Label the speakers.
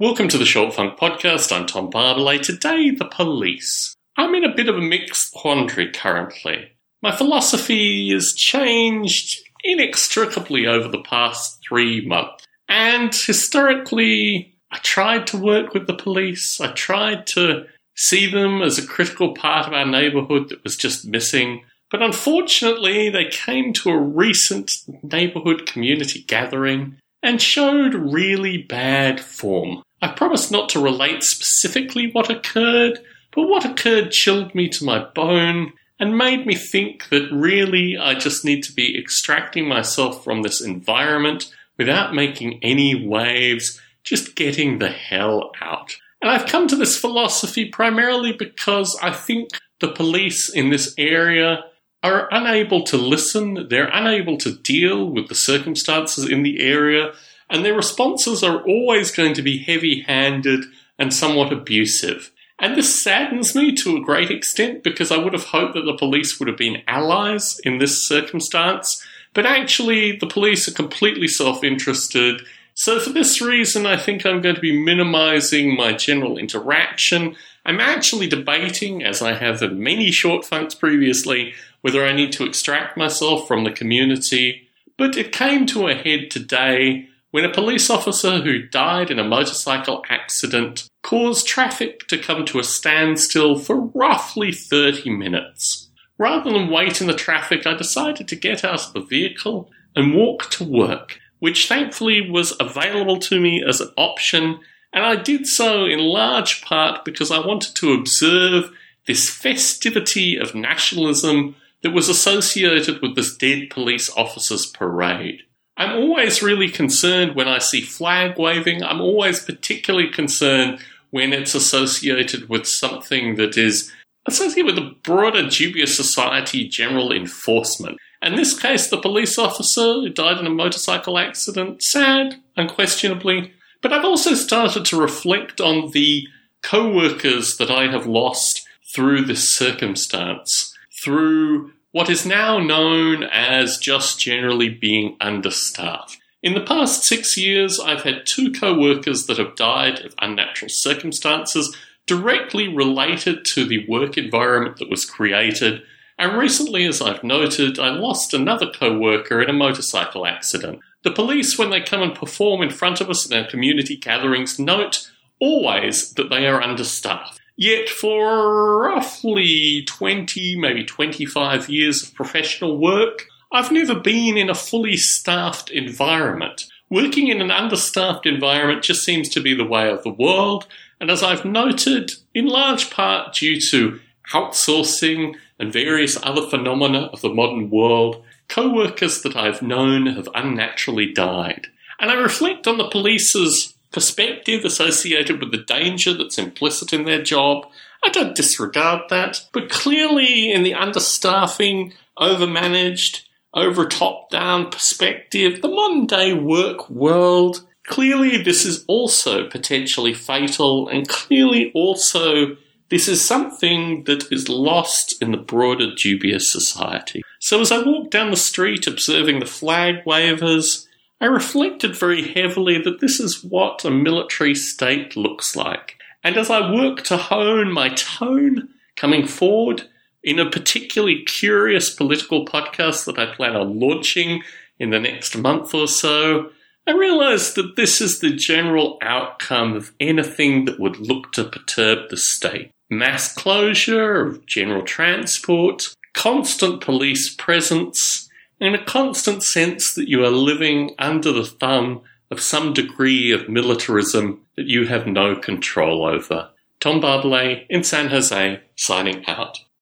Speaker 1: Welcome to the Short Funk Podcast. I'm Tom Barbalet. Today, the police. I'm in a bit of a mixed quandary currently. My philosophy has changed inextricably over the past three months. And historically, I tried to work with the police. I tried to see them as a critical part of our neighbourhood that was just missing. But unfortunately, they came to a recent neighbourhood community gathering and showed really bad form. I promised not to relate specifically what occurred, but what occurred chilled me to my bone and made me think that really I just need to be extracting myself from this environment without making any waves, just getting the hell out. And I've come to this philosophy primarily because I think the police in this area are unable to listen, they're unable to deal with the circumstances in the area, and their responses are always going to be heavy handed and somewhat abusive. And this saddens me to a great extent because I would have hoped that the police would have been allies in this circumstance. But actually, the police are completely self interested. So, for this reason, I think I'm going to be minimizing my general interaction. I'm actually debating, as I have in many short funks previously, whether I need to extract myself from the community. But it came to a head today when a police officer who died in a motorcycle accident caused traffic to come to a standstill for roughly 30 minutes. Rather than wait in the traffic, I decided to get out of the vehicle and walk to work, which thankfully was available to me as an option, and I did so in large part because I wanted to observe this festivity of nationalism that was associated with this dead police officer's parade. I'm always really concerned when I see flag waving. I'm always particularly concerned when it's associated with something that is associated with a broader dubious society general enforcement. In this case, the police officer who died in a motorcycle accident, sad, unquestionably. But I've also started to reflect on the co workers that I have lost through this circumstance, through what is now known as just generally being understaffed. In the past six years, I've had two co workers that have died of unnatural circumstances directly related to the work environment that was created. And recently, as I've noted, I lost another co worker in a motorcycle accident. The police, when they come and perform in front of us in our community gatherings, note always that they are understaffed. Yet, for roughly 20, maybe 25 years of professional work, I've never been in a fully staffed environment. Working in an understaffed environment just seems to be the way of the world, and as I've noted, in large part due to outsourcing and various other phenomena of the modern world, co workers that I've known have unnaturally died. And I reflect on the police's perspective associated with the danger that's implicit in their job. I don't disregard that, but clearly in the understaffing, overmanaged, over top down perspective, the modern day work world, clearly this is also potentially fatal, and clearly also this is something that is lost in the broader dubious society. So as I walk down the street observing the flag wavers, I reflected very heavily that this is what a military state looks like. And as I work to hone my tone coming forward in a particularly curious political podcast that I plan on launching in the next month or so, I realized that this is the general outcome of anything that would look to perturb the state. Mass closure of general transport, constant police presence, and a constant sense that you are living under the thumb of some degree of militarism that you have no control over. Tom Barbalet in San Jose, signing out.